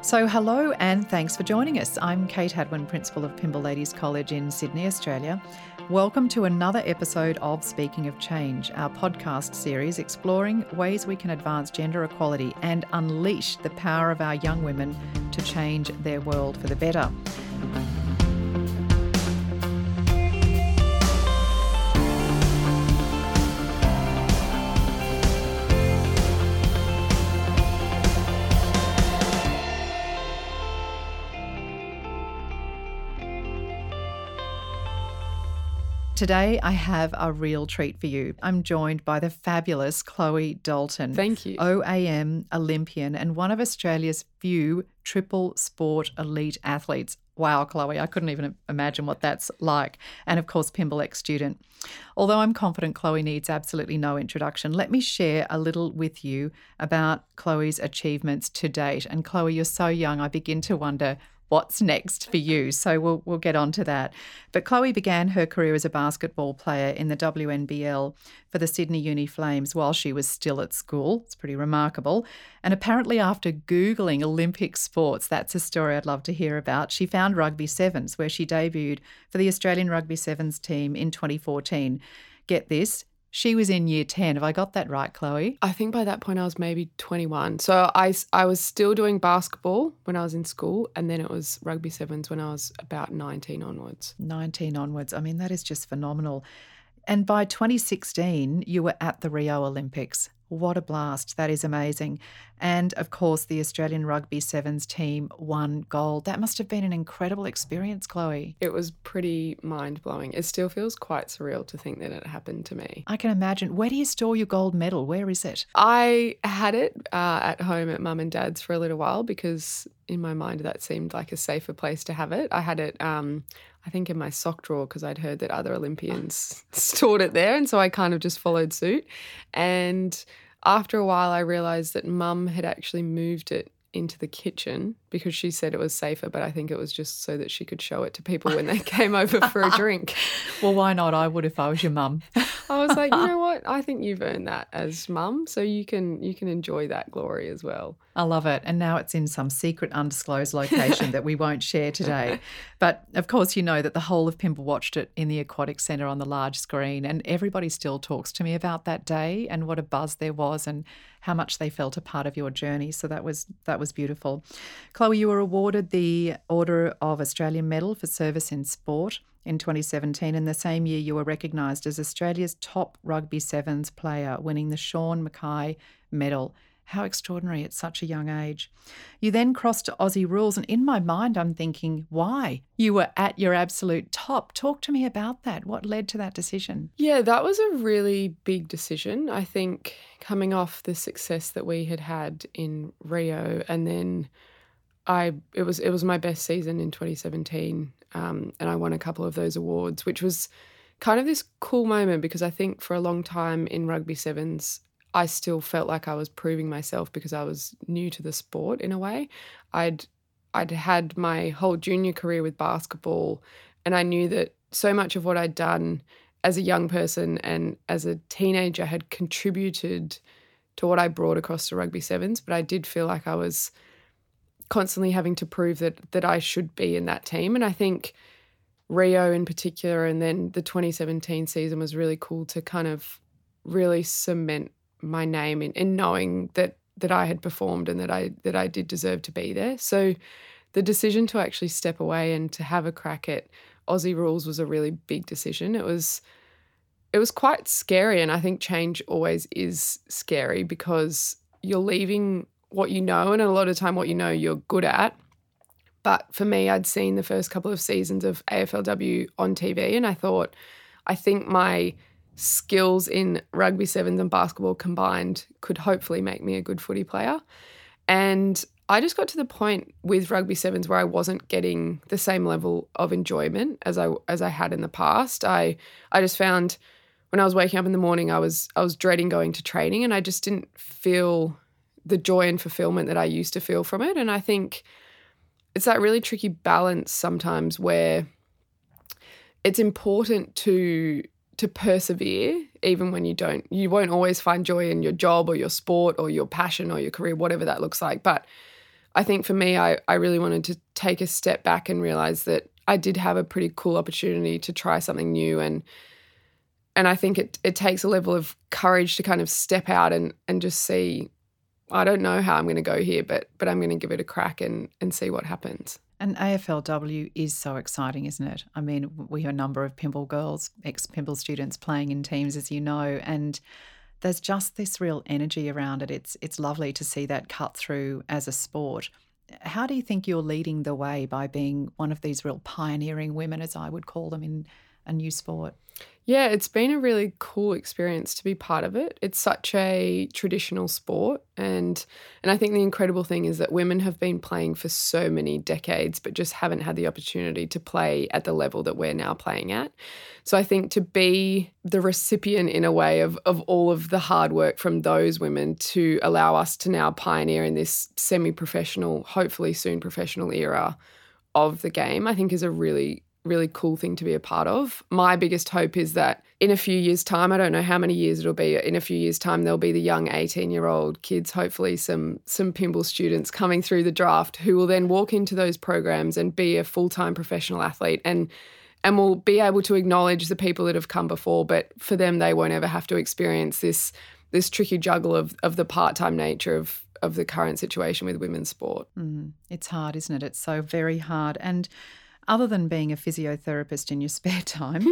So, hello and thanks for joining us. I'm Kate Hadwen, Principal of Pymble Ladies College in Sydney, Australia. Welcome to another episode of Speaking of Change, our podcast series exploring ways we can advance gender equality and unleash the power of our young women to change their world for the better. Today, I have a real treat for you. I'm joined by the fabulous Chloe Dalton. Thank you. OAM Olympian and one of Australia's few triple sport elite athletes. Wow, Chloe, I couldn't even imagine what that's like. And of course, Pymble X student. Although I'm confident Chloe needs absolutely no introduction, let me share a little with you about Chloe's achievements to date. And Chloe, you're so young, I begin to wonder what's next for you. So we'll we'll get on to that. But Chloe began her career as a basketball player in the WNBL for the Sydney Uni Flames while she was still at school. It's pretty remarkable. And apparently after googling Olympic sports, that's a story I'd love to hear about. She found rugby sevens where she debuted for the Australian rugby sevens team in 2014. Get this, she was in year 10. Have I got that right, Chloe? I think by that point I was maybe 21. So I, I was still doing basketball when I was in school, and then it was rugby sevens when I was about 19 onwards. 19 onwards. I mean, that is just phenomenal. And by 2016, you were at the Rio Olympics. What a blast. That is amazing. And of course, the Australian Rugby Sevens team won gold. That must have been an incredible experience, Chloe. It was pretty mind blowing. It still feels quite surreal to think that it happened to me. I can imagine. Where do you store your gold medal? Where is it? I had it uh, at home at mum and dad's for a little while because in my mind that seemed like a safer place to have it. I had it. Um, I think in my sock drawer because I'd heard that other Olympians stored it there. And so I kind of just followed suit. And after a while, I realized that mum had actually moved it into the kitchen because she said it was safer, but I think it was just so that she could show it to people when they came over for a drink. well, why not? I would if I was your mum. I was like, you know what? I think you've earned that as mum, so you can you can enjoy that glory as well. I love it. And now it's in some secret undisclosed location that we won't share today. But of course, you know that the whole of Pymble watched it in the Aquatic Centre on the large screen, and everybody still talks to me about that day and what a buzz there was and how much they felt a part of your journey. So that was that was beautiful. Chloe, you were awarded the Order of Australian Medal for Service in Sport in 2017. In the same year, you were recognised as Australia's top rugby sevens player, winning the Shawn Mackay Medal. How extraordinary at such a young age. You then crossed to Aussie rules, and in my mind, I'm thinking, why? You were at your absolute top. Talk to me about that. What led to that decision? Yeah, that was a really big decision. I think coming off the success that we had had in Rio, and then I it was it was my best season in 2017, um, and I won a couple of those awards, which was kind of this cool moment because I think for a long time in rugby sevens, I still felt like I was proving myself because I was new to the sport in a way. I'd I'd had my whole junior career with basketball, and I knew that so much of what I'd done as a young person and as a teenager had contributed to what I brought across to rugby sevens. But I did feel like I was constantly having to prove that that I should be in that team. And I think Rio in particular, and then the 2017 season was really cool to kind of really cement my name in, in knowing that that I had performed and that I that I did deserve to be there. So the decision to actually step away and to have a crack at Aussie rules was a really big decision. It was it was quite scary and I think change always is scary because you're leaving what you know, and a lot of time what you know you're good at. But for me, I'd seen the first couple of seasons of AFLW on TV, and I thought, I think my skills in rugby sevens and basketball combined could hopefully make me a good footy player. And I just got to the point with rugby sevens where I wasn't getting the same level of enjoyment as I as I had in the past. I I just found when I was waking up in the morning, I was I was dreading going to training, and I just didn't feel the joy and fulfillment that I used to feel from it. And I think it's that really tricky balance sometimes where it's important to to persevere even when you don't you won't always find joy in your job or your sport or your passion or your career whatever that looks like but I think for me, I, I really wanted to take a step back and realize that I did have a pretty cool opportunity to try something new and and I think it it takes a level of courage to kind of step out and and just see I don't know how I'm going to go here but but I'm going to give it a crack and and see what happens. And AFLW is so exciting, isn't it? I mean, we have a number of Pymble girls, ex Pymble students playing in teams, as you know, and there's just this real energy around it. It's it's lovely to see that cut through as a sport. How do you think you're leading the way by being one of these real pioneering women, as I would call them, in a new sport? Yeah, it's been a really cool experience to be part of it. It's such a traditional sport and and I think the incredible thing is that women have been playing for so many decades but just haven't had the opportunity to play at the level that we're now playing at. So I think to be the recipient in a way of of all of the hard work from those women to allow us to now pioneer in this semi-professional, hopefully soon professional era of the game, I think is a really really cool thing to be a part of. My biggest hope is that in a few years' time, I don't know how many years it'll be, in a few years' time, there'll be the young 18 year old kids, hopefully some some Pymble students coming through the draft who will then walk into those programs and be a full time professional athlete and and will be able to acknowledge the people that have come before, but for them they won't ever have to experience this this tricky juggle of of the part time nature of of the current situation with women's sport. Mm, it's hard, isn't it? It's so very hard. And other than being a physiotherapist in your spare time. Hmm.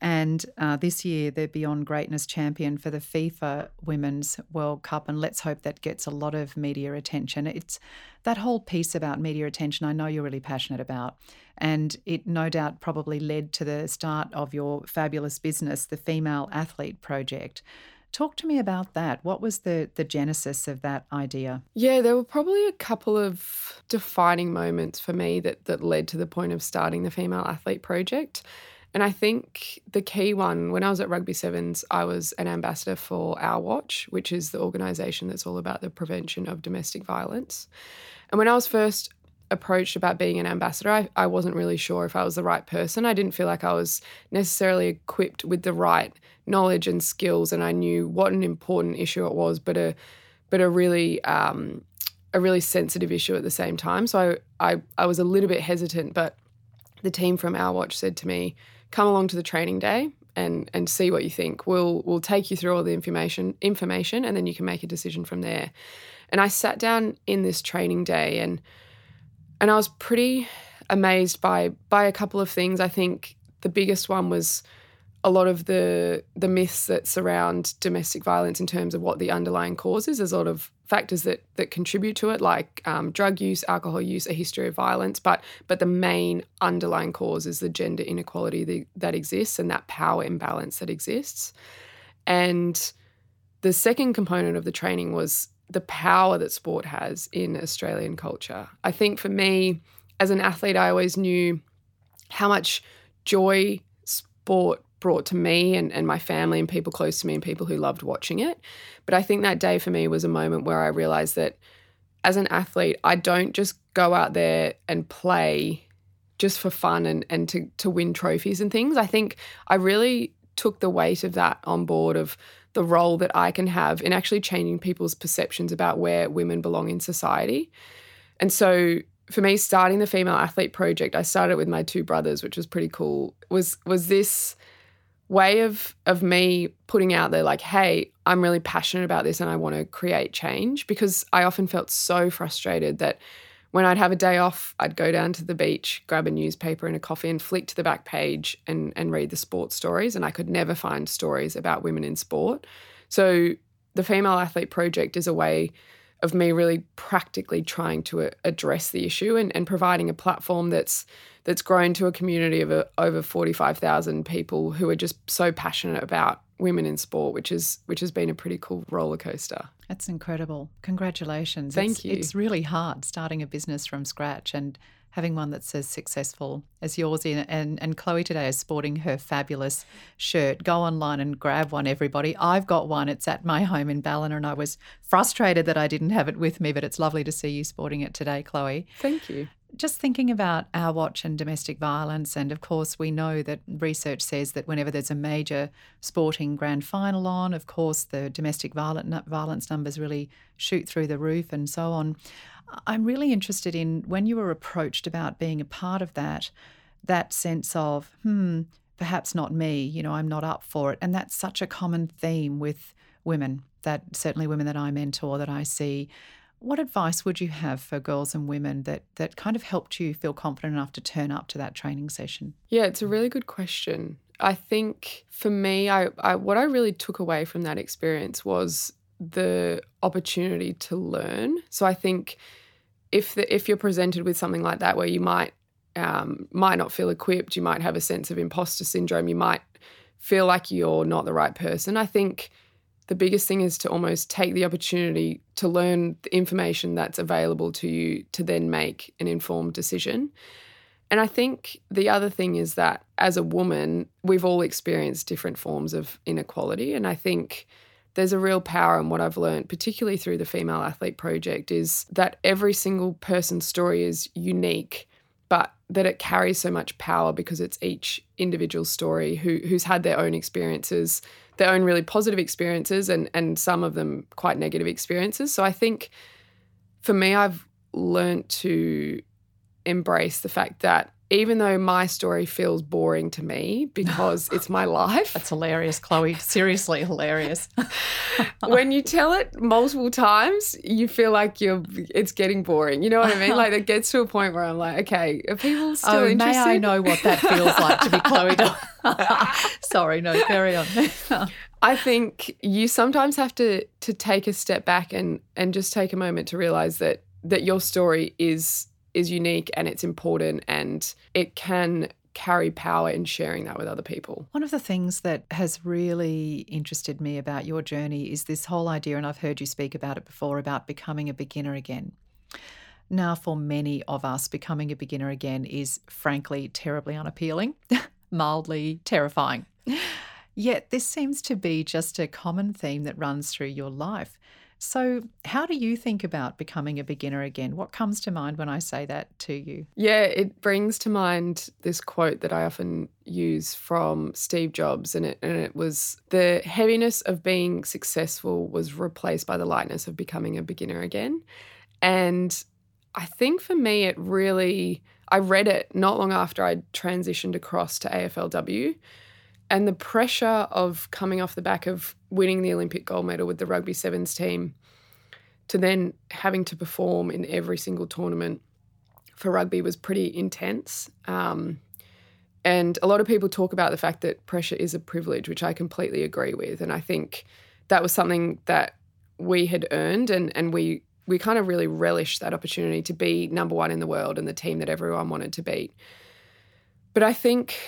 and uh, this year, they're Beyond Greatness champion for the FIFA Women's World Cup. And let's hope that gets a lot of media attention. It's that whole piece about media attention, I know you're really passionate about. And it no doubt probably led to the start of your fabulous business, the Female Athlete Project. Talk to me about that. What was the the genesis of that idea? Yeah, there were probably a couple of defining moments for me that that led to the point of starting the Female Athlete Project. And I think the key one, when I was at Rugby Sevens, I was an ambassador for Our Watch, which is the organisation that's all about the prevention of domestic violence. And when I was first approached about being an ambassador, I, I wasn't really sure if I was the right person. I didn't feel like I was necessarily equipped with the right knowledge and skills, and I knew what an important issue it was, but a but a really um, a really sensitive issue at the same time. So I, I I was a little bit hesitant, but the team from Our Watch said to me, "Come along to the training day." And, and see what you think. We'll we'll take you through all the information information and then you can make a decision from there. And I sat down in this training day and and I was pretty amazed by by a couple of things. I think the biggest one was a lot of the the myths that surround domestic violence in terms of what the underlying cause is. A lot of factors that that contribute to it, like um, drug use, alcohol use, a history of violence. But but the main underlying cause is the gender inequality that exists and that power imbalance that exists. And the second component of the training was the power that sport has in Australian culture. I think for me, as an athlete, I always knew how much joy sport brought to me and, and my family and people close to me and people who loved watching it. But I think that day for me was a moment where I realized that as an athlete, I don't just go out there and play just for fun and, and to, to win trophies and things. I think I really took the weight of that on board of the role that I can have in actually changing people's perceptions about where women belong in society. And so for me starting the female athlete project, I started with my two brothers, which was pretty cool. Was was this way of of me putting out there like, hey, I'm really passionate about this and I want to create change because I often felt so frustrated that when I'd have a day off, I'd go down to the beach, grab a newspaper and a coffee, and flick to the back page and, and read the sports stories. And I could never find stories about women in sport. So the Female Athlete Project is a way of me really practically trying to uh, address the issue and, and providing a platform that's that's grown to a community of a, over 45,000 people who are just so passionate about women in sport, which is which has been a pretty cool roller coaster. That's incredible. Congratulations. Thank it's, you. It's really hard starting a business from scratch and having one that's as successful as yours in and and Chloe today is sporting her fabulous shirt. Go online and grab one everybody. I've got one. It's at my home in Ballina and I was frustrated that I didn't have it with me, but it's lovely to see you sporting it today, Chloe. Thank you. Just thinking about our watch and domestic violence, and of course, we know that research says that whenever there's a major sporting grand final on, of course, the domestic violence numbers really shoot through the roof and so on. I'm really interested in when you were approached about being a part of that, that sense of, hmm, perhaps not me, you know, I'm not up for it. And that's such a common theme with women, that certainly women that I mentor, that I see what advice would you have for girls and women that that kind of helped you feel confident enough to turn up to that training session? Yeah, it's a really good question. I think for me, I, I what I really took away from that experience was the opportunity to learn. So I think if the, if you're presented with something like that, where you might um, might not feel equipped, you might have a sense of imposter syndrome, you might feel like you're not the right person. I think the biggest thing is to almost take the opportunity to learn the information that's available to you to then make an informed decision. And I think the other thing is that as a woman, we've all experienced different forms of inequality. And I think there's a real power in what I've learned, particularly through the Female Athlete Project, is that every single person's story is unique, but that it carries so much power because it's each individual story who, who's had their own experiences their own really positive experiences and and some of them quite negative experiences. So I think for me, I've learned to embrace the fact that even though my story feels boring to me because it's my life. That's hilarious, Chloe. Seriously hilarious. when you tell it multiple times, you feel like you're it's getting boring. You know what I mean? Like it gets to a point where I'm like, okay, are people oh, still oh, interested? May I know what that feels like to be Chloe? Sorry, no, carry on. I think you sometimes have to to take a step back and and just take a moment to realize that that your story is is unique and it's important and it can carry power in sharing that with other people. One of the things that has really interested me about your journey is this whole idea, and I've heard you speak about it before, about becoming a beginner again. Now, for many of us, becoming a beginner again is frankly terribly unappealing, mildly terrifying. Yet, this seems to be just a common theme that runs through your life. So, how do you think about becoming a beginner again? What comes to mind when I say that to you? Yeah, it brings to mind this quote that I often use from Steve Jobs, and it, and it was the heaviness of being successful was replaced by the lightness of becoming a beginner again. And I think for me, it really, I read it not long after I transitioned across to AFLW. And the pressure of coming off the back of winning the Olympic gold medal with the rugby sevens team to then having to perform in every single tournament for rugby was pretty intense. Um, and a lot of people talk about the fact that pressure is a privilege, which I completely agree with. And I think that was something that we had earned and, and we we kind of really relished that opportunity to be number one in the world and the team that everyone wanted to beat. But I think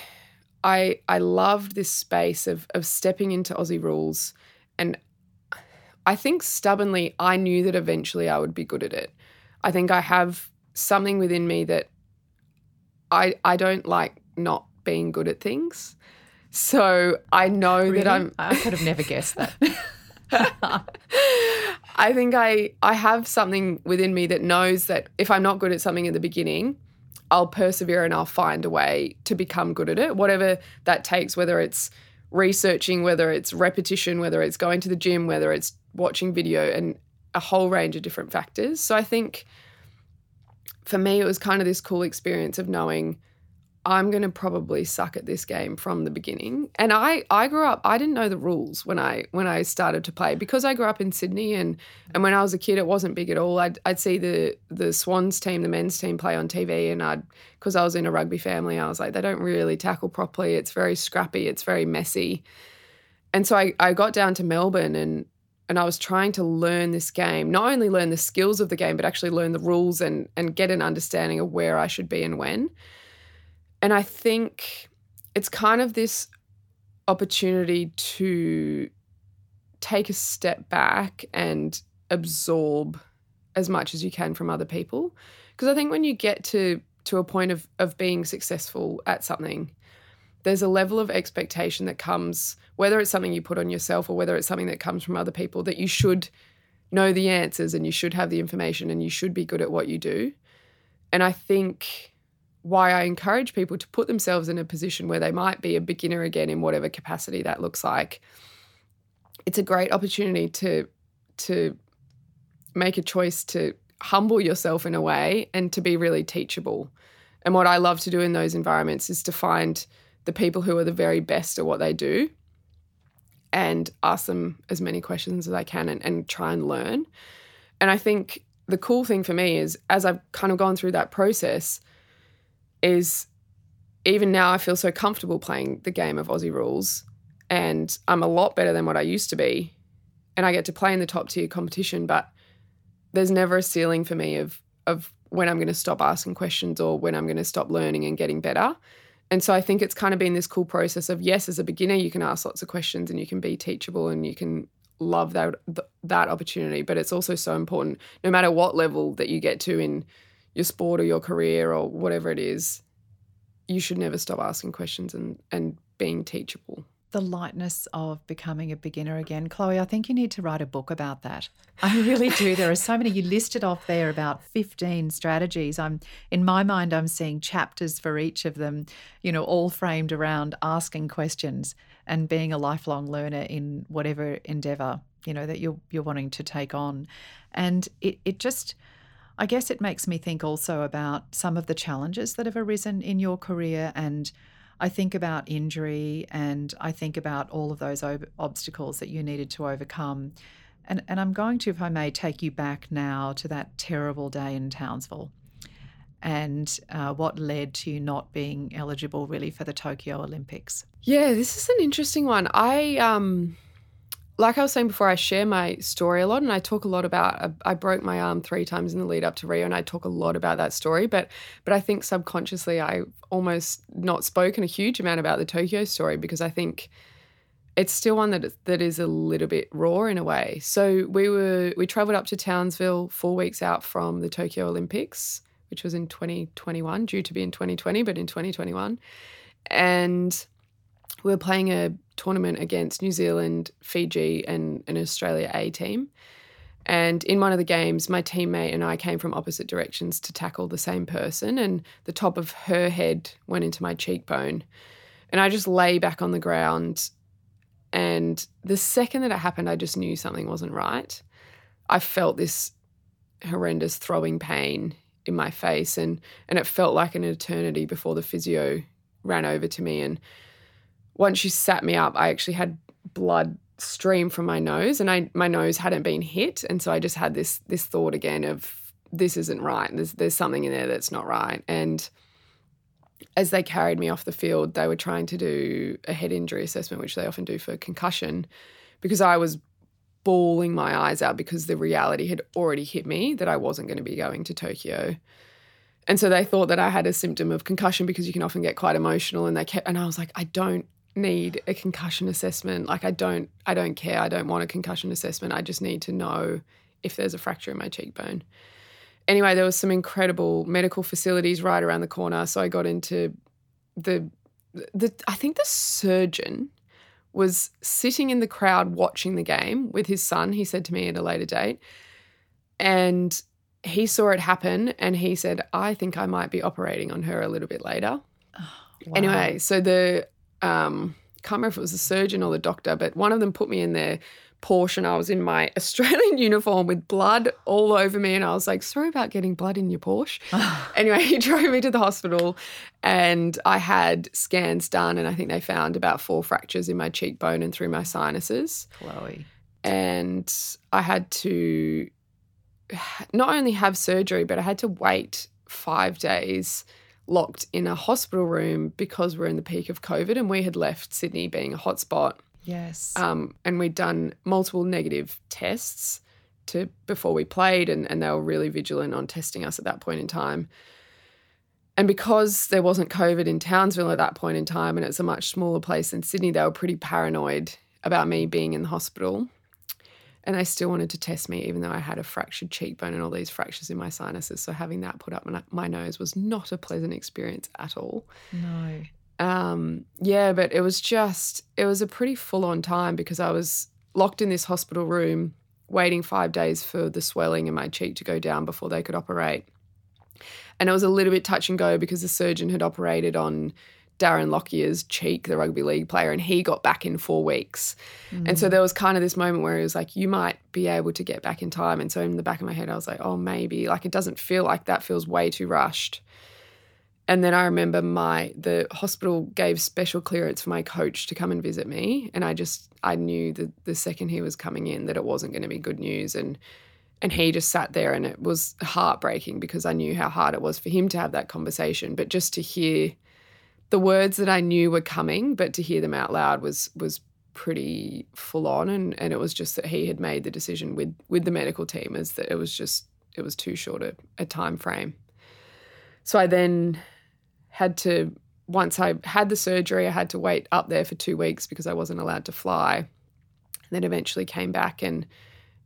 I I loved this space of of stepping into Aussie rules and I think stubbornly I knew that eventually I would be good at it. I think I have something within me that I I don't like not being good at things. So I know really? that I'm I could have never guessed that. I think I I have something within me that knows that if I'm not good at something at the beginning, I'll persevere and I'll find a way to become good at it, whatever that takes, whether it's researching, whether it's repetition, whether it's going to the gym, whether it's watching video, and a whole range of different factors. So I think for me, it was kind of this cool experience of knowing I'm going to probably suck at this game from the beginning. And I I grew up I didn't know the rules when I when I started to play because I grew up in Sydney and and when I was a kid it wasn't big at all. I'd I'd see the the Swans team, the men's team play on TV and I'd because I was in a rugby family, I was like they don't really tackle properly. It's very scrappy, it's very messy. And so I I got down to Melbourne and and I was trying to learn this game, not only learn the skills of the game, but actually learn the rules and and get an understanding of where I should be and when. And I think it's kind of this opportunity to take a step back and absorb as much as you can from other people. Because I think when you get to to a point of of being successful at something, there's a level of expectation that comes, whether it's something you put on yourself or whether it's something that comes from other people, that you should know the answers and you should have the information and you should be good at what you do. And I think why I encourage people to put themselves in a position where they might be a beginner again in whatever capacity that looks like. It's a great opportunity to to make a choice to humble yourself in a way and to be really teachable. And what I love to do in those environments is to find the people who are the very best at what they do and ask them as many questions as I can and, and try and learn. And I think the cool thing for me is as I've kind of gone through that process, is even now I feel so comfortable playing the game of Aussie rules and I'm a lot better than what I used to be. And I get to play in the top tier competition, but there's never a ceiling for me of of when I'm going to stop asking questions or when I'm going to stop learning and getting better. And so I think it's kind of been this cool process of yes, as a beginner, you can ask lots of questions and you can be teachable and you can love that that opportunity. But it's also so important, no matter what level that you get to in your sport or your career or whatever it is, you should never stop asking questions and, and being teachable. The lightness of becoming a beginner again. Chloe, I think you need to write a book about that. I really do. There are so many. You listed off there about 15 strategies. I'm in my mind, I'm seeing chapters for each of them, you know, all framed around asking questions and being a lifelong learner in whatever endeavor, you know, that you're you're wanting to take on. And it, it just I guess it makes me think also about some of the challenges that have arisen in your career. And I think about injury and I think about all of those ob- obstacles that you needed to overcome. And, and I'm going to, if I may, take you back now to that terrible day in Townsville and uh, what led to not being eligible really for the Tokyo Olympics. Yeah, this is an interesting one. I um like I was saying before, I share my story a lot, and I talk a lot about. I, I, broke my arm three times in the lead up to Rio, and I talk a lot about that story. But, but I think subconsciously, I've almost not spoken a huge amount about the Tokyo story because I think it's still one that that is a little bit raw in a way. So we were we travelled up to Townsville four weeks out from the Tokyo Olympics, which was in 2021, due to be in 2020, but in 2021, and we were playing a tournament against New Zealand, Fiji, and an Australia A team. And in one of the games, my teammate and I came from opposite directions to tackle the same person, and the top of her head went into my cheekbone. And I just lay back on the ground. And the second that it happened, I just knew something wasn't right. I felt this horrendous throbbing pain in my face, and, and it felt like an eternity before the physio ran over to me and once she sat me up, I actually had blood stream from my nose, and I my nose hadn't been hit, and so I just had this this thought again of this isn't right. There's there's something in there that's not right, and as they carried me off the field, they were trying to do a head injury assessment, which they often do for concussion, because I was bawling my eyes out because the reality had already hit me that I wasn't going to be going to Tokyo. And so they thought that I had a symptom of concussion because you can often get quite emotional and they kept and I was like I don't need a concussion assessment. Like I don't I don't care. I don't want a concussion assessment. I just need to know if there's a fracture in my cheekbone. Anyway, there was some incredible medical facilities right around the corner. So I got into the the I think the surgeon was sitting in the crowd watching the game with his son, he said to me at a later date. And he saw it happen and he said, I think I might be operating on her a little bit later. Oh, wow. Anyway, so the um, can't remember if it was the surgeon or the doctor, but one of them put me in their Porsche and I was in my Australian uniform with blood all over me. And I was like, sorry about getting blood in your Porsche. anyway, he drove me to the hospital and I had scans done. And I think they found about four fractures in my cheekbone and through my sinuses. Chloe. And I had to not only have surgery, but I had to wait five days locked in a hospital room because we're in the peak of COVID and we had left Sydney being a hotspot. Yes. Um, and we'd done multiple negative tests to before we played and, and they were really vigilant on testing us at that point in time. And because there wasn't COVID in Townsville at that point in time and it's a much smaller place than Sydney, they were pretty paranoid about me being in the hospital and they still wanted to test me, even though I had a fractured cheekbone and all these fractures in my sinuses. So having that put up my nose was not a pleasant experience at all. No. Um, yeah, but it was just, it was a pretty full on time because I was locked in this hospital room waiting five days for the swelling in my cheek to go down before they could operate. And it was a little bit touch and go because the surgeon had operated on Darren Lockyer's cheek, the rugby league player, and he got back in four weeks. Mm. And so there was kind of this moment where he was like, you might be able to get back in time. And so in the back of my head, I was like, oh, maybe. Like it doesn't feel like that feels way too rushed. And then I remember my the hospital gave special clearance for my coach to come and visit me. And I just I knew that the second he was coming in that it wasn't going to be good news. And and he just sat there and it was heartbreaking because I knew how hard it was for him to have that conversation. But just to hear the words that I knew were coming, but to hear them out loud was was pretty full on and, and it was just that he had made the decision with with the medical team is that it was just it was too short a, a time frame. So I then had to once I had the surgery, I had to wait up there for two weeks because I wasn't allowed to fly. And then eventually came back and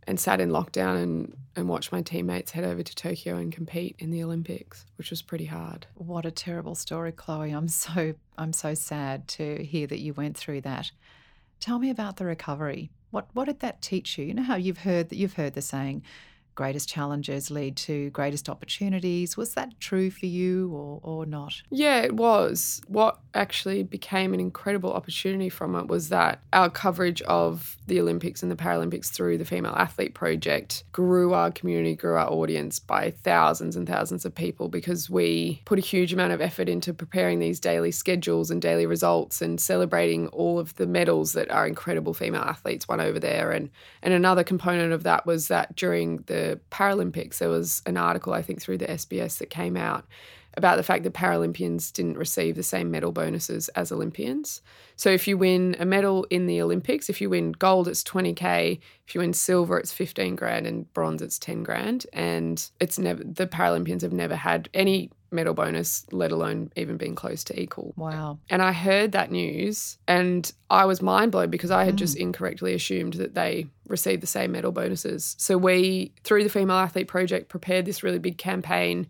and sat in lockdown and, and watched my teammates head over to Tokyo and compete in the Olympics, which was pretty hard. What a terrible story, Chloe. I'm so I'm so sad to hear that you went through that. Tell me about the recovery. What what did that teach you? You know how you've heard that you've heard the saying, greatest challenges lead to greatest opportunities. Was that true for you or, or not? Yeah, it was. What actually became an incredible opportunity from it was that our coverage of the Olympics and the Paralympics through the Female Athlete Project grew our community, grew our audience by thousands and thousands of people because we put a huge amount of effort into preparing these daily schedules and daily results and celebrating all of the medals that our incredible female athletes won over there. And, and another component of that was that during the Paralympics, there was an article, I think, through the SBS that came out about the fact that Paralympians didn't receive the same medal bonuses as Olympians. So if you win a medal in the Olympics, if you win gold, it's 20k. If you win silver, it's 15 grand, and bronze, it's 10 grand. And it's never the Paralympians have never had any medal bonus, let alone even being close to equal. Wow. And I heard that news and I was mind blown because I had mm. just incorrectly assumed that they received the same medal bonuses. So we, through the Female Athlete Project, prepared this really big campaign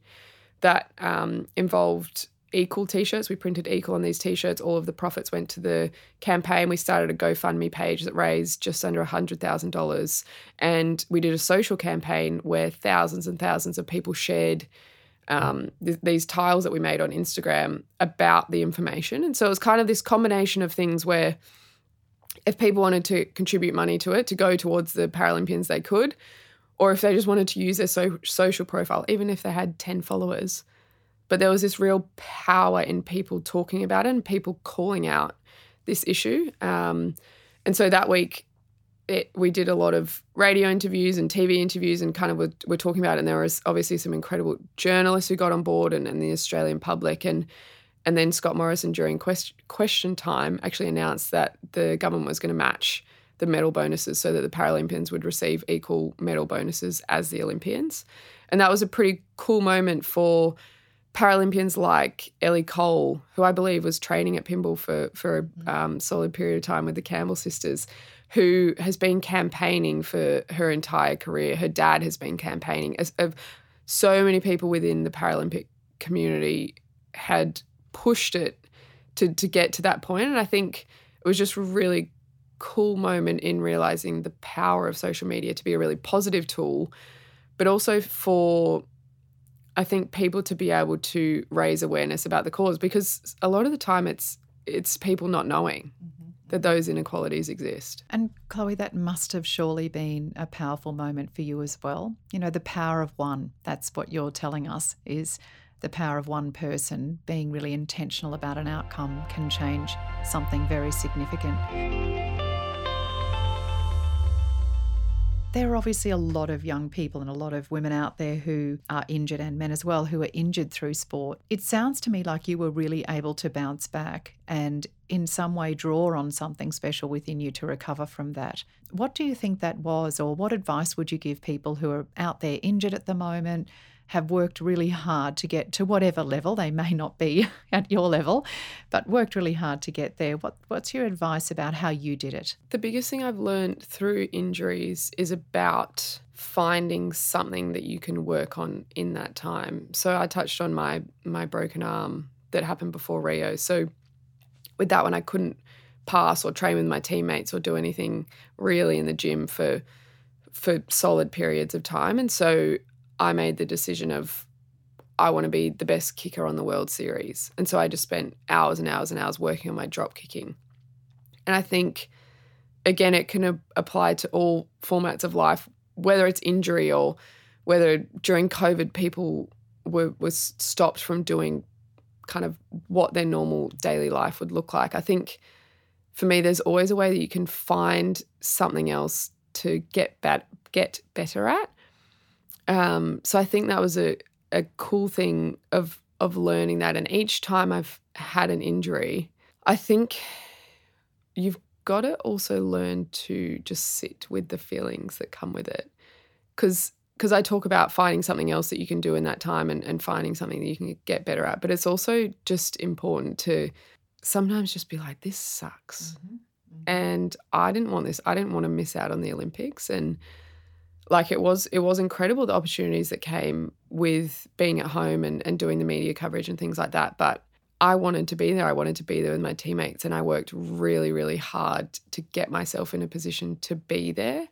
that um, involved equal t-shirts we printed equal on these t-shirts all of the profits went to the campaign we started a gofundme page that raised just under $100000 and we did a social campaign where thousands and thousands of people shared um, th- these tiles that we made on Instagram about the information. And so it was kind of this combination of things where if people wanted to contribute money to it, to go towards the Paralympians, they could. Or if they just wanted to use their so- social profile, even if they had 10 followers. But there was this real power in people talking about it and people calling out this issue. Um, and so that week, it, we did a lot of radio interviews and TV interviews and kind of were, were talking about it. And there was obviously some incredible journalists who got on board and, and the Australian public. And and then Scott Morrison during question, question time actually announced that the government was going to match the medal bonuses so that the Paralympians would receive equal medal bonuses as the Olympians. And that was a pretty cool moment for Paralympians like Ellie Cole, who I believe was training at Pymble for, for a mm. um, solid period of time with the Campbell sisters who has been campaigning for her entire career. Her dad has been campaigning. As of so many people within the Paralympic community had pushed it to to get to that point, and I think it was just a really cool moment in realizing the power of social media to be a really positive tool, but also for I think people to be able to raise awareness about the cause because a lot of the time it's it's people not knowing. Mm-hmm that those inequalities exist. And Chloe, that must have surely been a powerful moment for you as well. You know, the power of one, that's what you're telling us, is the power of one person being really intentional about an outcome can change something very significant. There are obviously a lot of young people and a lot of women out there who are injured and men as well who are injured through sport. It sounds to me like you were really able to bounce back and in some way draw on something special within you to recover from that. What do you think that was, or what advice would you give people who are out there injured at the moment? Have worked really hard to get to whatever level they may not be at your level, but worked really hard to get there. What, what's your advice about how you did it? The biggest thing I've learned through injuries is about finding something that you can work on in that time. So I touched on my my broken arm that happened before Rio. So with that one I couldn't pass or train with my teammates or do anything really in the gym for for solid periods of time and so I made the decision of I want to be the best kicker on the World Series. And so I just spent hours and hours and hours working on my drop kicking. And I think, again, it can a- apply to all formats of life, whether it's injury or whether during COVID people were was stopped from doing kind of what their normal daily life would look like. I think for me, there's always a way that you can find something else to get bat- get better at. Um, so I think that was a, a cool thing of of learning that. And each time I've had an injury, I think you've got to also learn to just sit with the feelings that come with it. Because because I talk about finding something else that you can do in that time and, and finding something that you can get better at. But it's also just important to sometimes just be like, this sucks. Mm-hmm. Mm-hmm. And I didn't want this. I didn't want to miss out on the Olympics. And like it was it was incredible the opportunities that came with being at home and, and doing the media coverage and things like that. But I wanted to be there. I wanted to be there with my teammates and I worked really, really hard to get myself in a position to be there.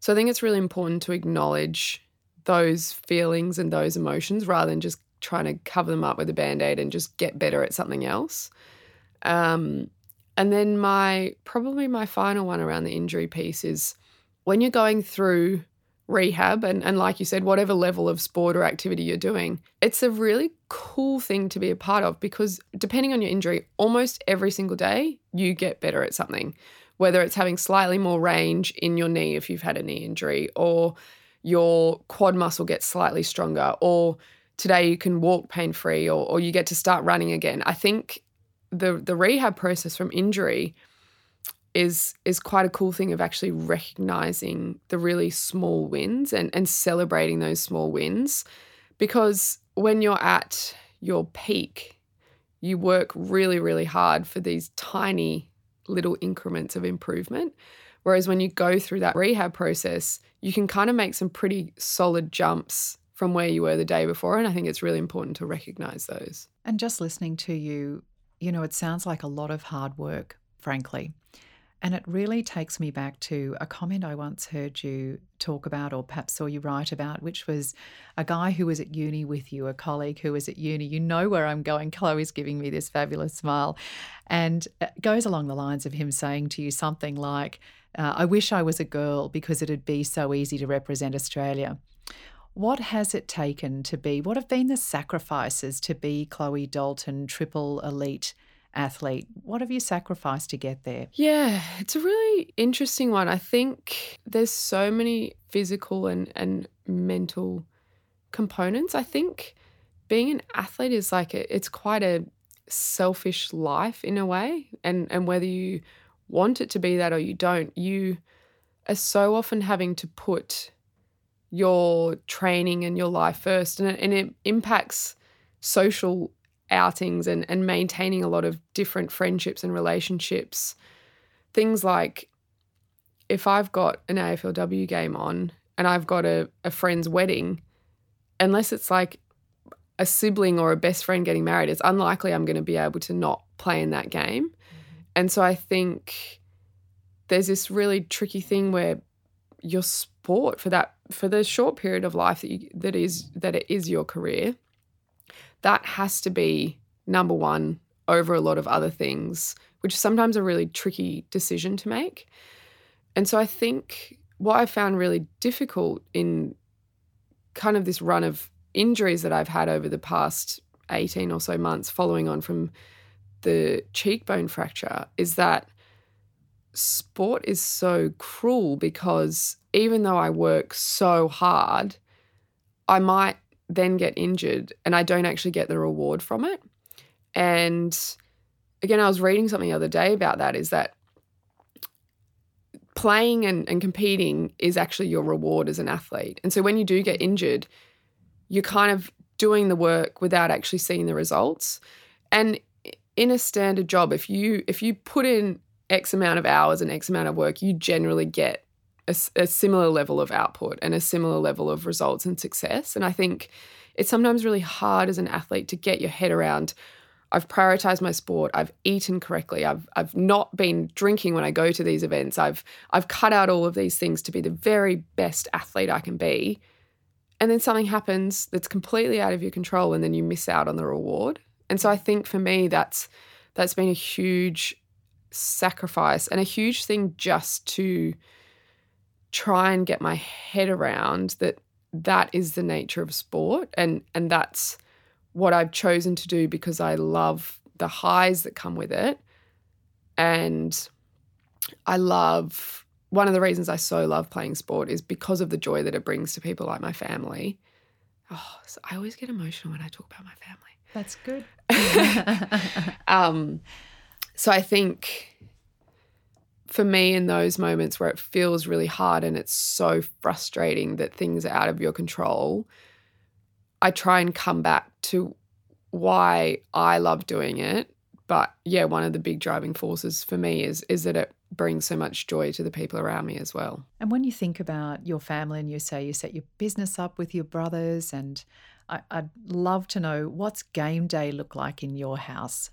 So I think it's really important to acknowledge those feelings and those emotions rather than just trying to cover them up with a band-aid and just get better at something else. Um, and then my probably my final one around the injury piece is when you're going through rehab and, and like you said whatever level of sport or activity you're doing it's a really cool thing to be a part of because depending on your injury almost every single day you get better at something whether it's having slightly more range in your knee if you've had a knee injury or your quad muscle gets slightly stronger or today you can walk pain free or, or you get to start running again. I think the the rehab process from injury is is quite a cool thing of actually recognizing the really small wins and and celebrating those small wins. Because when you're at your peak you work really really hard for these tiny little increments of improvement. Whereas when you go through that rehab process you can kind of make some pretty solid jumps from where you were the day before and i think it's really important to recognize those. And just listening to you you know it sounds like a lot of hard work frankly and it really takes me back to a comment I once heard you talk about, or perhaps saw you write about, which was a guy who was at uni with you, a colleague who was at uni. You know where I'm going. Chloe's giving me this fabulous smile. And it goes along the lines of him saying to you something like, uh, I wish I was a girl because it'd be so easy to represent Australia. What has it taken to be, what have been the sacrifices to be Chloe Dalton, triple elite athlete. What have you sacrificed to get there? Yeah, it's a really interesting one. I think there's so many physical and, and mental components. I think being an athlete is like a, it's quite a selfish life in a way. And and whether you want it to be that or you don't, you are so often having to put your training and your life first and it, and it impacts social outings and, and maintaining a lot of different friendships and relationships. Things like if I've got an AFLW game on and I've got a, a friend's wedding, unless it's like a sibling or a best friend getting married, it's unlikely I'm going to be able to not play in that game. Mm-hmm. And so I think there's this really tricky thing where your sport for that for the short period of life that you, that is that it is your career that has to be number one over a lot of other things, which is sometimes a really tricky decision to make. And so I think what I found really difficult in kind of this run of injuries that I've had over the past 18 or so months following on from the cheekbone fracture is that sport is so cruel because even though I work so hard, I might then get injured and I don't actually get the reward from it. And again, I was reading something the other day about that is that playing and, and competing is actually your reward as an athlete. And so when you do get injured, you're kind of doing the work without actually seeing the results. And in a standard job, if you if you put in X amount of hours and X amount of work, you generally get a, a similar level of output and a similar level of results and success. And I think it's sometimes really hard as an athlete to get your head around I've prioritized my sport. I've eaten correctly. I've I've not been drinking when I go to these events. I've I've cut out all of these things to be the very best athlete I can be. and then something happens that's completely out of your control and then you miss out on the reward. And so I think for me that's that's been a huge sacrifice and a huge thing just to try and get my head around that that is the nature of sport and and that's what I've chosen to do because I love the highs that come with it and I love one of the reasons I so love playing sport is because of the joy that it brings to people like my family. Oh, so I always get emotional when I talk about my family. That's good. um, so I think for me, in those moments where it feels really hard and it's so frustrating that things are out of your control, I try and come back to why I love doing it. But yeah, one of the big driving forces for me is is that it brings so much joy to the people around me as well. And when you think about your family and you say you set your business up with your brothers, and I, would love to know what's game day look like in your house.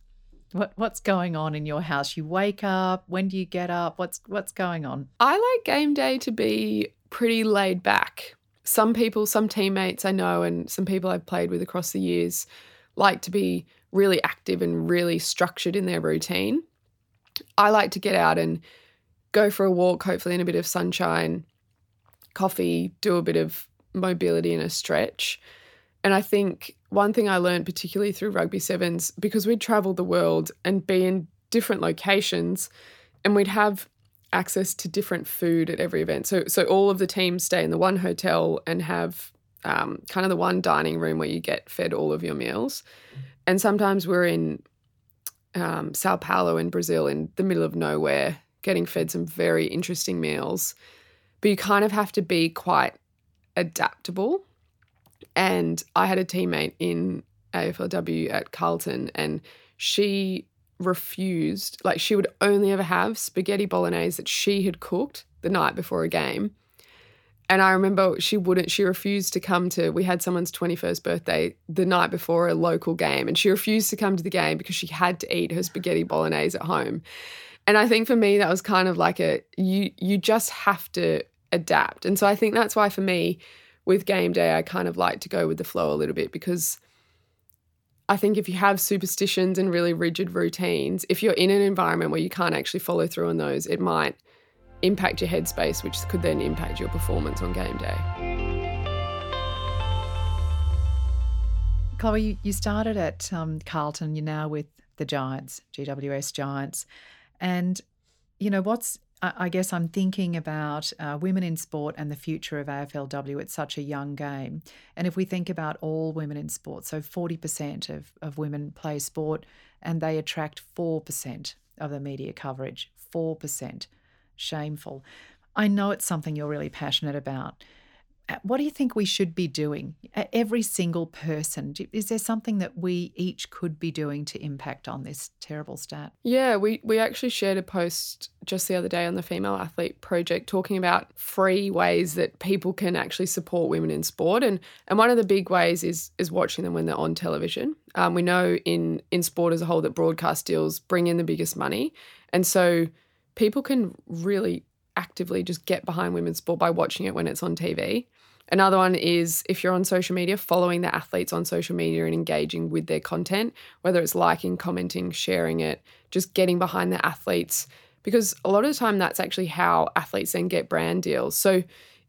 What what's going on in your house? You wake up. When do you get up? What's what's going on? I like game day to be pretty laid back. Some people, some teammates I know, and some people I've played with across the years, like to be really active and really structured in their routine. I like to get out and go for a walk, hopefully in a bit of sunshine, coffee, do a bit of mobility and a stretch. And I think one thing I learned, particularly through rugby sevens, because we'd travel the world and be in different locations and we'd have access to different food at every event. So, so all of the teams stay in the one hotel and have um, kind of the one dining room where you get fed all of your meals. And sometimes we're in um, Sao Paulo in Brazil, in the middle of nowhere, getting fed some very interesting meals. But you kind of have to be quite adaptable. And I had a teammate in AFLW at Carlton, and she refused, like, she would only ever have spaghetti bolognese that she had cooked the night before a game. And I remember she wouldn't, she refused to come to, we had someone's 21st birthday the night before a local game, and she refused to come to the game because she had to eat her spaghetti bolognese at home. And I think for me, that was kind of like a, you, you just have to adapt. And so I think that's why for me, with game day, I kind of like to go with the flow a little bit because I think if you have superstitions and really rigid routines, if you're in an environment where you can't actually follow through on those, it might impact your headspace, which could then impact your performance on game day. Chloe, you started at um, Carlton, you're now with the Giants, GWS Giants. And, you know, what's, I guess I'm thinking about uh, women in sport and the future of AFLW. It's such a young game. And if we think about all women in sport, so 40% of, of women play sport and they attract 4% of the media coverage. 4% shameful. I know it's something you're really passionate about. Uh, what do you think we should be doing? Every single person. Is there something that we each could be doing to impact on this terrible stat? Yeah, we, we actually shared a post just the other day on the Female Athlete Project talking about free ways that people can actually support women in sport. And, and one of the big ways is, is watching them when they're on television. Um, we know in, in sport as a whole that broadcast deals bring in the biggest money. And so people can really actively just get behind women's sport by watching it when it's on TV. Another one is if you're on social media, following the athletes on social media and engaging with their content, whether it's liking, commenting, sharing it, just getting behind the athletes. Because a lot of the time, that's actually how athletes then get brand deals. So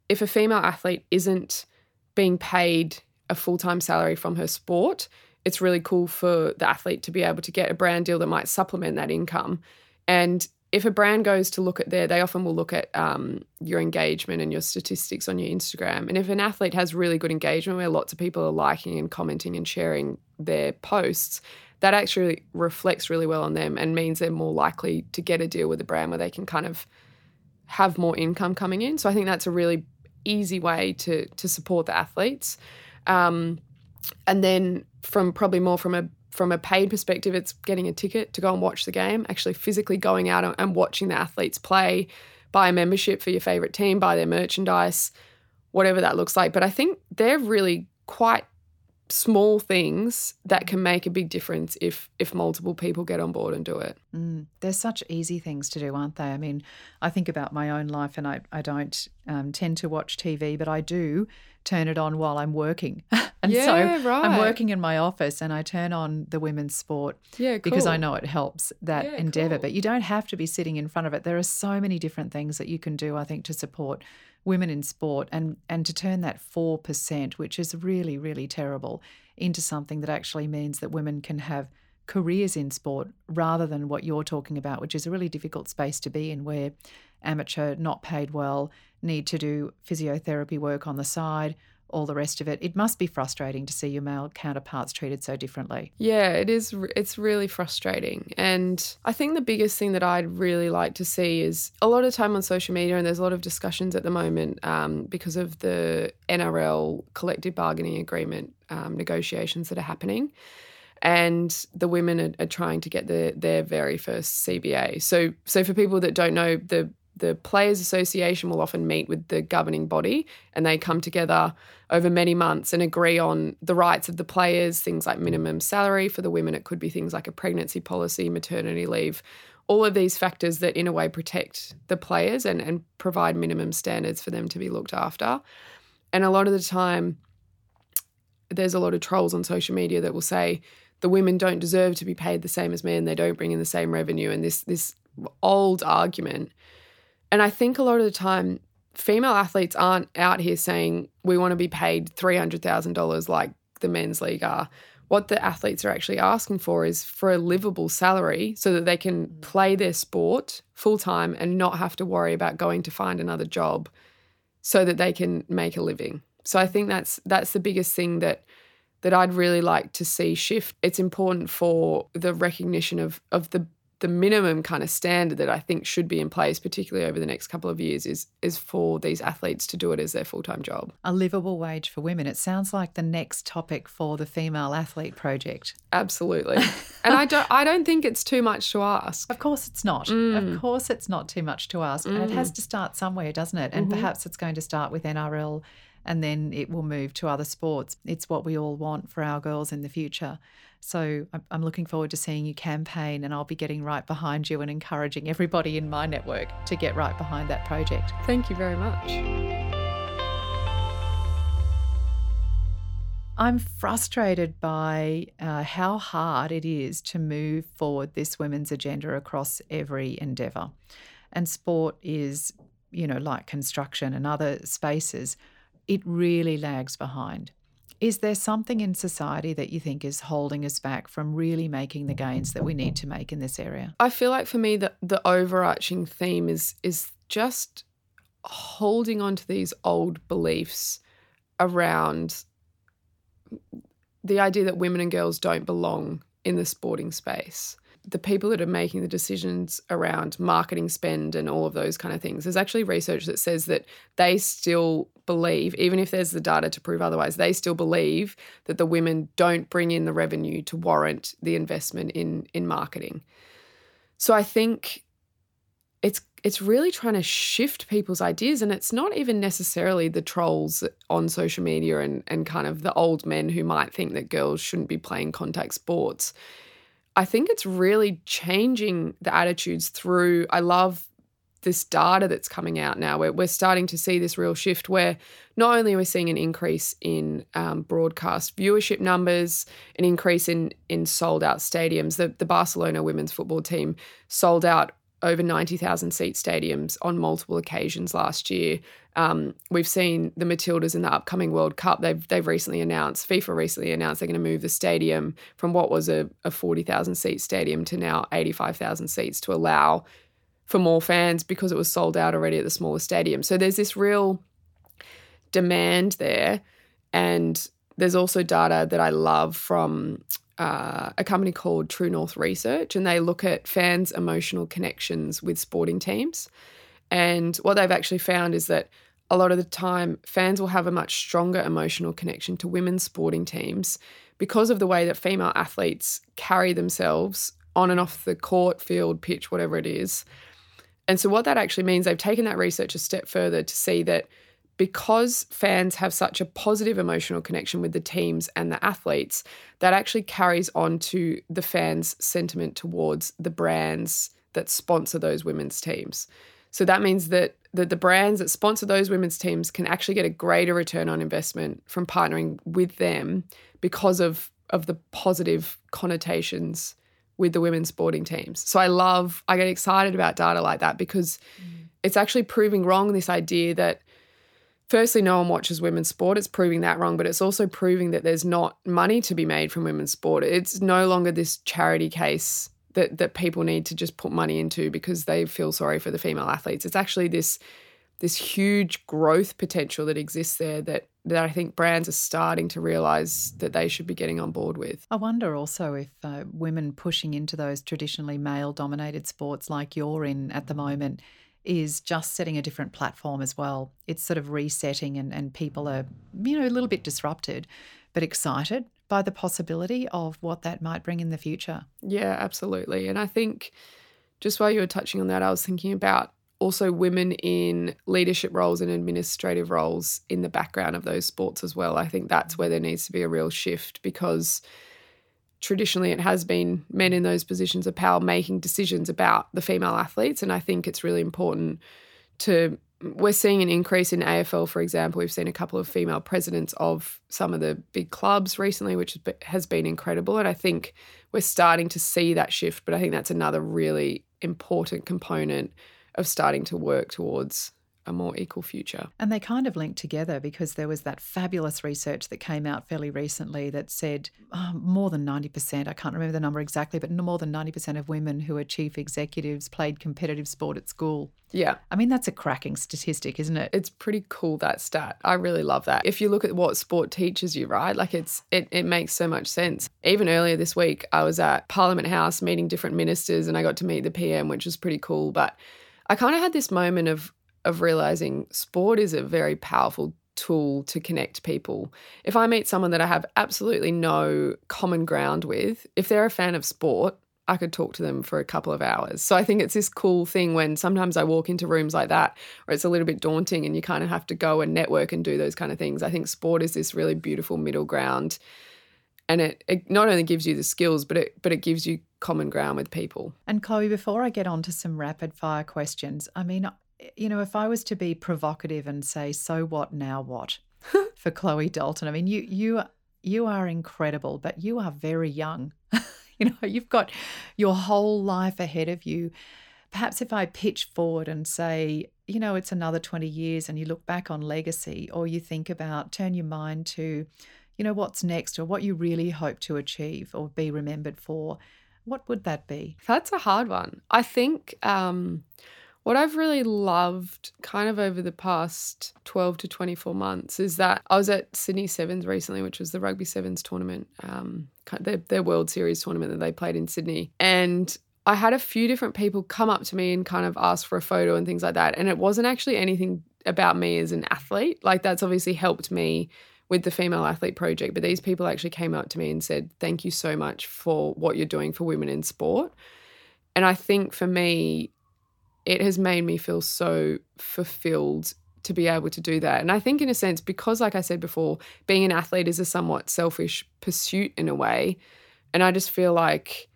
if a female athlete isn't being paid a full time salary from her sport, it's really cool for the athlete to be able to get a brand deal that might supplement that income. And if a brand goes to look at there, they often will look at um, your engagement and your statistics on your Instagram. And if an athlete has really good engagement where lots of people are liking and commenting and sharing their posts, that actually reflects really well on them and means they're more likely to get a deal with a brand where they can kind of have more income coming in. So I think that's a really easy way to to support the athletes. Um, and then from probably more from a from a paid perspective, it's getting a ticket to go and watch the game, actually physically going out and watching the athletes play, buy a membership for your favorite team, buy their merchandise, whatever that looks like. But I think they're really quite small things that can make a big difference if if multiple people get on board and do it. Mm, they're such easy things to do, aren't they? I mean, I think about my own life, and I I don't um, tend to watch TV, but I do turn it on while I'm working. and Yeah, so I'm working in my office and I turn on the women's sport Yeah, because I know it helps that Yeah, endeavor. cool. But you don't have to be sitting in front of it. There are so many different things that you can do, I think, to support women in sport and and to turn that 4%, which is really, really terrible, into something that actually means that women can have careers in sport rather than what you're talking about, which is a really difficult space to be in where amateur, not paid well, need to do physiotherapy work on the side, all the rest of it. It must be frustrating to see your male counterparts treated so differently. Yeah, it is. It's really frustrating. And I think the biggest thing that I'd really like to see is a lot of time on social media, and there's a lot of discussions at the moment um, because of the NRL collective bargaining agreement um, negotiations that are happening. And the women are, are trying to get the, their very first CBA. So, so for people that don't know, the the Players Association will often meet with the governing body and they come together over many months and agree on the rights of the players, things like minimum salary. For the women, it could be things like a pregnancy policy, maternity leave, all of these factors that, in a way, protect the players and, and provide minimum standards for them to be looked after. And a lot of the time, there's a lot of trolls on social media that will say the women don't deserve to be paid the same as men, they don't bring in the same revenue, and this this old argument. And I think a lot of the time, female athletes aren't out here saying we want to be paid three hundred thousand dollars like the men's league are. What the athletes are actually asking for is for a livable salary so that they can mm. play their sport full time and not have to worry about going to find another job so that they can make a living. So I think that's that's the biggest thing that that I'd really like to see shift. It's important for the recognition of of the the minimum kind of standard that I think should be in place, particularly over the next couple of years, is is for these athletes to do it as their full time job. A livable wage for women. It sounds like the next topic for the Female Athlete Project. Absolutely, and I don't I don't think it's too much to ask. Of course, it's not. Mm. Of course, it's not too much to ask. And it has to start somewhere, doesn't it? Mm-hmm. And perhaps it's going to start with NRL and then it will move to other sports. It's what we all want for our girls in the future. So I'm- looking forward to seeing you campaign, and I'll be getting right behind you and encouraging everybody in my network to get right behind that project. Thank you very much. I'm frustrated by uh, how hard it is to move forward this women's agenda across every endeavour. And sport is, you know, like construction and other spaces, it really lags behind. Is there something in society that you think is holding us back from really making the gains that we need to make in this area? I feel like for me the the overarching theme is is just holding on to these old beliefs around the idea that women and girls don't belong in the sporting space. The people that are making the decisions around marketing spend and all of those kind of things, there's actually research that says that they still believe, even if there's the data to prove otherwise, they still believe that the women don't bring in the revenue to warrant the investment in in marketing. So I think it's it's really trying to shift people's ideas and it's not even necessarily the trolls on social media and and kind of the old men who might think that girls shouldn't be playing contact sports. I think it's really changing the attitudes through I love this data that's coming out now where we're starting to see this real shift where not only are we seeing an increase in um, broadcast viewership numbers, an increase in in sold out stadiums. The the Barcelona women's football team sold out over 90,000 seat stadiums on multiple occasions last year. Um, we've seen the Matildas in the upcoming World Cup. They've they've recently announced, FIFA recently announced they're going to move the stadium from what was a, a 40,000 seat stadium to now 85,000 seats to allow for more fans because it was sold out already at the smaller stadium. So there's this real demand there. And there's also data that I love from uh, a company called True North Research, and they look at fans' emotional connections with sporting teams. And what they've actually found is that a lot of the time, fans will have a much stronger emotional connection to women's sporting teams because of the way that female athletes carry themselves on and off the court, field, pitch, whatever it is. And so, what that actually means, they've taken that research a step further to see that because fans have such a positive emotional connection with the teams and the athletes, that actually carries on to the fans' sentiment towards the brands that sponsor those women's teams. So that means that the, the brands that sponsor those women's teams can actually get a greater return on investment from partnering with them because of, of the positive connotations with the women's sporting teams. So I love, I get excited about data like that because mm. it's actually proving wrong this idea that firstly, no one watches women's sport. It's proving that wrong, but it's also proving that there's not money to be made from women's sport. It's no longer this charity case that that people need to just put money into because they feel sorry for the female athletes. It's actually this this huge growth potential that exists there that that I think brands are starting to realize that they should be getting on board with. I wonder also if uh, women pushing into those traditionally male dominated sports like you're in at the moment is just setting a different platform as well. It's sort of resetting and, and people are, you know, a little bit disrupted, but excited by the possibility of what that might bring in the future. Yeah, absolutely. And I think just while you were touching on that, I was thinking about also women in leadership roles and administrative roles in the background of those sports as well. I think that's where there needs to be a real shift because traditionally it has been men in those positions of power making decisions about the female athletes. And I think it's really important to. We're seeing an increase in AFL, for example. We've seen a couple of female presidents of some of the big clubs recently, which has been incredible. And I think we're starting to see that shift. But I think that's another really important component of starting to work towards a more equal future. And they kind of link together because there was that fabulous research that came out fairly recently that said oh, more than 90%, I can't remember the number exactly, but more than 90% of women who are chief executives played competitive sport at school. Yeah. I mean, that's a cracking statistic, isn't it? It's pretty cool, that stat. I really love that. If you look at what sport teaches you, right? Like it's it, it makes so much sense. Even earlier this week, I was at Parliament House meeting different ministers and I got to meet the PM, which was pretty cool. But I kind of had this moment of of realizing sport is a very powerful tool to connect people. If I meet someone that I have absolutely no common ground with, if they're a fan of sport, I could talk to them for a couple of hours. So I think it's this cool thing when sometimes I walk into rooms like that where it's a little bit daunting and you kind of have to go and network and do those kind of things. I think sport is this really beautiful middle ground and it, it not only gives you the skills but it but it gives you common ground with people. And Chloe, before I get on to some rapid fire questions, I mean you know, if I was to be provocative and say, "So what now? What?" for Chloe Dalton, I mean, you you you are incredible, but you are very young. you know, you've got your whole life ahead of you. Perhaps if I pitch forward and say, you know, it's another 20 years and you look back on legacy or you think about, turn your mind to, you know, what's next or what you really hope to achieve or be remembered for, what would that be? That's a hard one. I think um, what I've really loved kind of over the past 12 to 24 months is that I was at Sydney Sevens recently, which was the Rugby Sevens tournament, um, their, their World Series tournament that they played in Sydney. And I had a few different people come up to me and kind of ask for a photo and things like that. And it wasn't actually anything about me as an athlete. Like, that's obviously helped me with the Female Athlete Project. But these people actually came up to me and said, Thank you so much for what you're doing for women in sport. And I think for me, it has made me feel so fulfilled to be able to do that. And I think, in a sense, because, like I said before, being an athlete is a somewhat selfish pursuit in a way. And I just feel like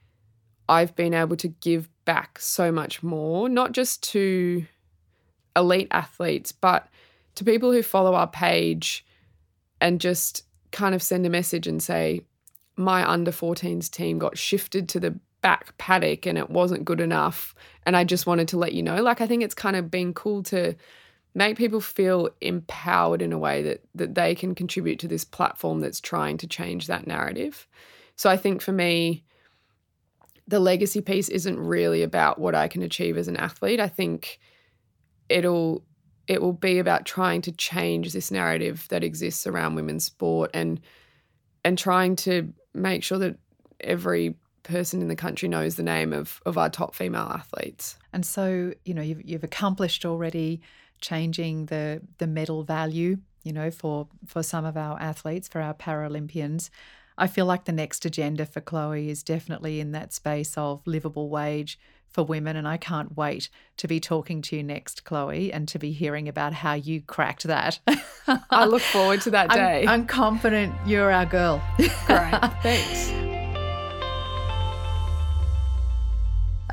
I've been able to give back so much more, not just to elite athletes, but to people who follow our page and just kind of send a message and say, my under 14s team got shifted to the back paddock and it wasn't good enough. And I just wanted to let you know. Like, I think it's kind of been cool to make people feel empowered in a way that that they can contribute to this platform that's trying to change that narrative. So I think for me, the legacy piece isn't really about what I can achieve as an athlete. I think it'll it will be about trying to change this narrative that exists around women's sport and and trying to make sure that every person in the country knows the name of, of our top female athletes. And so, you know, you've, you've accomplished already changing the, the medal value, you know, for, for some of our athletes, for our Paralympians. I feel like the next agenda for Chloe is definitely in that space of livable wage for women. And I can't wait to be talking to you next, Chloe, and to be hearing about how you cracked that. I look forward to that day. I'm, I'm confident you're our girl. Great. Thanks.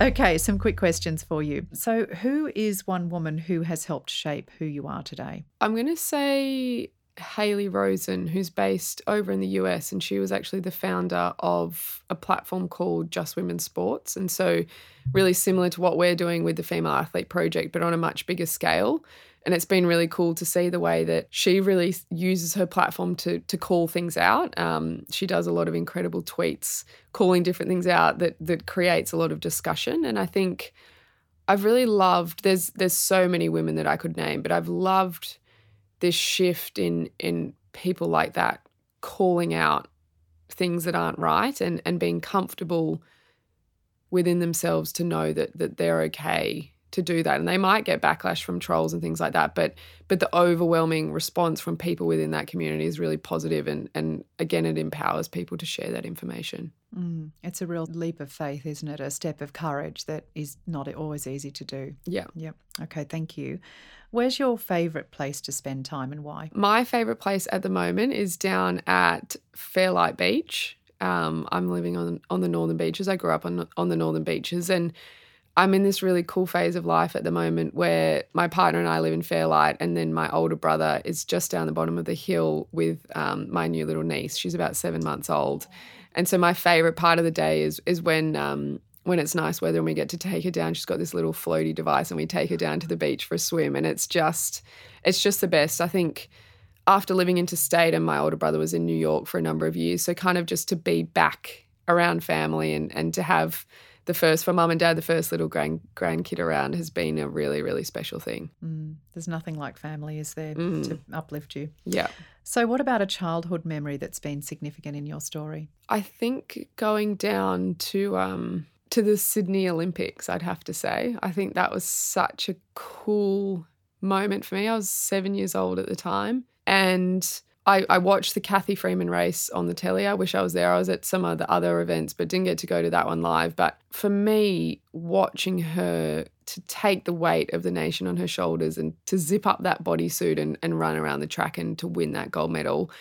Okay, some quick questions for you. So, who is one woman who has helped shape who you are today? I'm going to say Haley Rosen, who's based over in the US, and she was actually the founder of a platform called Just Women Sports. And so, really similar to what we're doing with the Female Athlete Project, but on a much bigger scale. And it's been really cool to see the way that she really uses her platform to to call things out. Um, she does a lot of incredible tweets calling different things out that that creates a lot of discussion. And I think I've really loved. There's there's so many women that I could name, but I've loved this shift in in people like that calling out things that aren't right and and being comfortable within themselves to know that that they're okay to do that. And they might get backlash from trolls and things like that but but the overwhelming response from people within that community is really positive and and again it empowers people to share that information. Mm, it's a real leap of faith isn't it? A step of courage that is not always easy to do. Yeah. Yep. Okay thank you. Where's your favorite place to spend time and why? My favorite place at the moment is down at fairlight beach. Um, i'm living on on the northern beaches. I grew up on on the northern beaches and I'm in this really cool phase of life at the moment where my partner and I live in Fairlight, and then my older brother is just down the bottom of the hill with um, my new little niece. She's about seven months old, and so my favorite part of the day is is when um, when it's nice weather and we get to take her down. She's got this little floaty device, and we take her down to the beach for a swim, and it's just it's just the best. I think after living interstate, and my older brother was in New York for a number of years, so kind of just to be back around family and and to have the first for mum and dad, the first little grand grandkid around has been a really really special thing. Mm, there's nothing like family, is there, mm. to uplift you? Yeah. So, what about a childhood memory that's been significant in your story? I think going down to um, to the Sydney Olympics, I'd have to say. I think that was such a cool moment for me. I was seven years old at the time, and I, I watched the Cathy Freeman race on the telly. I wish I was there. I was at some of the other events, but didn't get to go to that one live. But for me, watching her to take the weight of the nation on her shoulders and to zip up that bodysuit and, and run around the track and to win that gold medal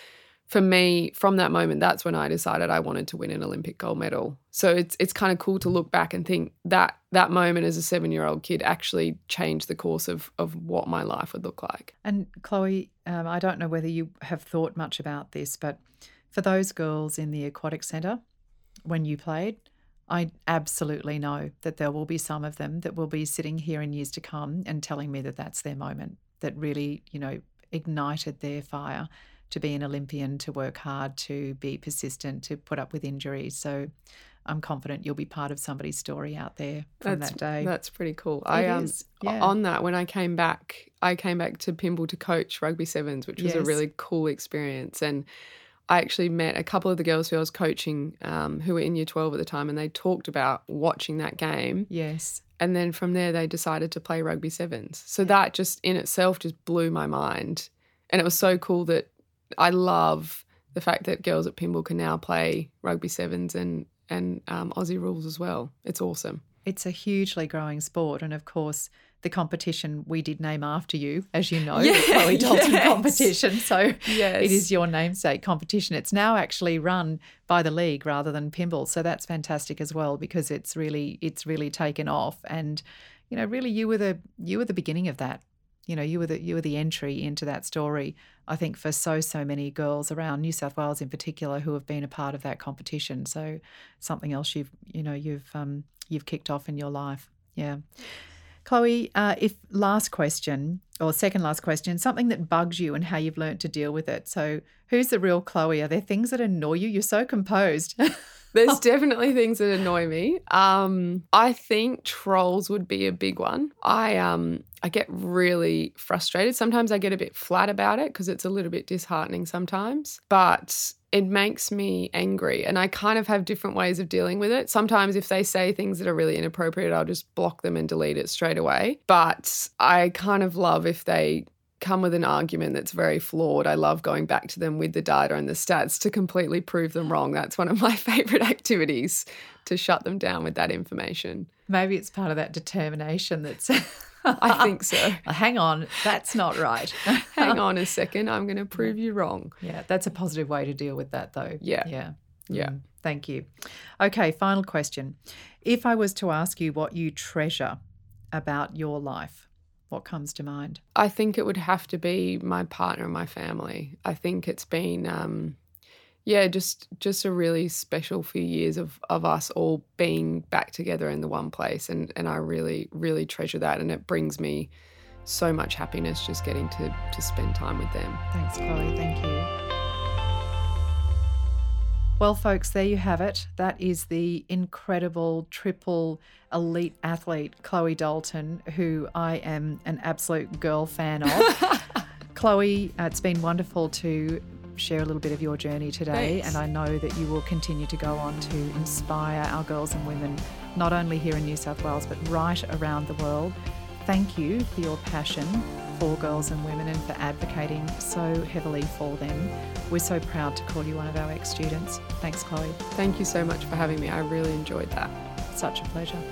for me, from that moment, that's when I decided I wanted to win an Olympic gold medal. So it's it's kind of cool to look back and think that that moment as a seven year old kid actually changed the course of of what my life would look like. And Chloe, um, I don't know whether you have thought much about this, but for those girls in the aquatic centre when you played, I absolutely know that there will be some of them that will be sitting here in years to come and telling me that that's their moment that really, you know, ignited their fire to be an Olympian, to work hard, to be persistent, to put up with injuries. So I'm confident you'll be part of somebody's story out there from that's, that day. That's pretty cool. It I um yeah. on that when I came back, I came back to Pymble to coach rugby sevens, which was yes. a really cool experience. And I actually met a couple of the girls who I was coaching um, who were in year 12 at the time, and they talked about watching that game. Yes. And then from there, they decided to play rugby sevens. So that just in itself just blew my mind. And it was so cool that I love the fact that girls at Pymble can now play rugby sevens and and um, Aussie rules as well. It's awesome. It's a hugely growing sport, and of course, the competition we did name after you, as you know, yeah, the Chloe Dalton yes. competition. So yes. it is your namesake competition. It's now actually run by the league rather than Pymble, so that's fantastic as well because it's really it's really taken off, and you know, really you were the you were the beginning of that you know you were the you were the entry into that story i think for so so many girls around new south wales in particular who have been a part of that competition. So something else you've you know you've um, you've kicked off in your life. Yeah. Chloe uh, if last question or second last question something that bugs you and how you've learned to deal with it. So who's the real chloe? Are there things that annoy you? You're so composed There's definitely things that annoy me. Um, I think trolls would be a big one. I um I get really frustrated. Sometimes I get a bit flat about it because it's a little bit disheartening sometimes. But it makes me angry and I kind of have different ways of dealing with it. Sometimes if they say things that are really inappropriate, I'll just block them and delete it straight away. But I kind of love if they come with an argument that's very flawed, I love going back to them with the data and the stats to completely prove them wrong. That's one of my favorite activities to shut them down with that information. Maybe it's part of that determination that's. I think so. Hang on, that's not right. Hang on a second, I'm going to prove you wrong. Yeah, that's a positive way to deal with that, though. Yeah. Yeah. Yeah. Mm, thank you. Okay, final question. If I was to ask you what you treasure about your life, what comes to mind? I think it would have to be my partner and my family. I think it's been um, yeah, just just a really special few years of of us all being back together in the one place, and and I really really treasure that, and it brings me so much happiness just getting to to spend time with them. Thanks, Chloe. Thank you. Well, folks, there you have it. That is the incredible triple elite athlete, Chloe Dalton, who I am an absolute girl fan of. Chloe, uh, it's been wonderful to share a little bit of your journey today. Thanks. And I know that you will continue to go on to inspire our girls and women, not only here in New South Wales, but right around the world. Thank you for your passion for girls and women and for advocating so heavily for them. We're so proud to call you one of our ex students. Thanks, Chloe. Thank you so much for having me. I really enjoyed that. Such a pleasure.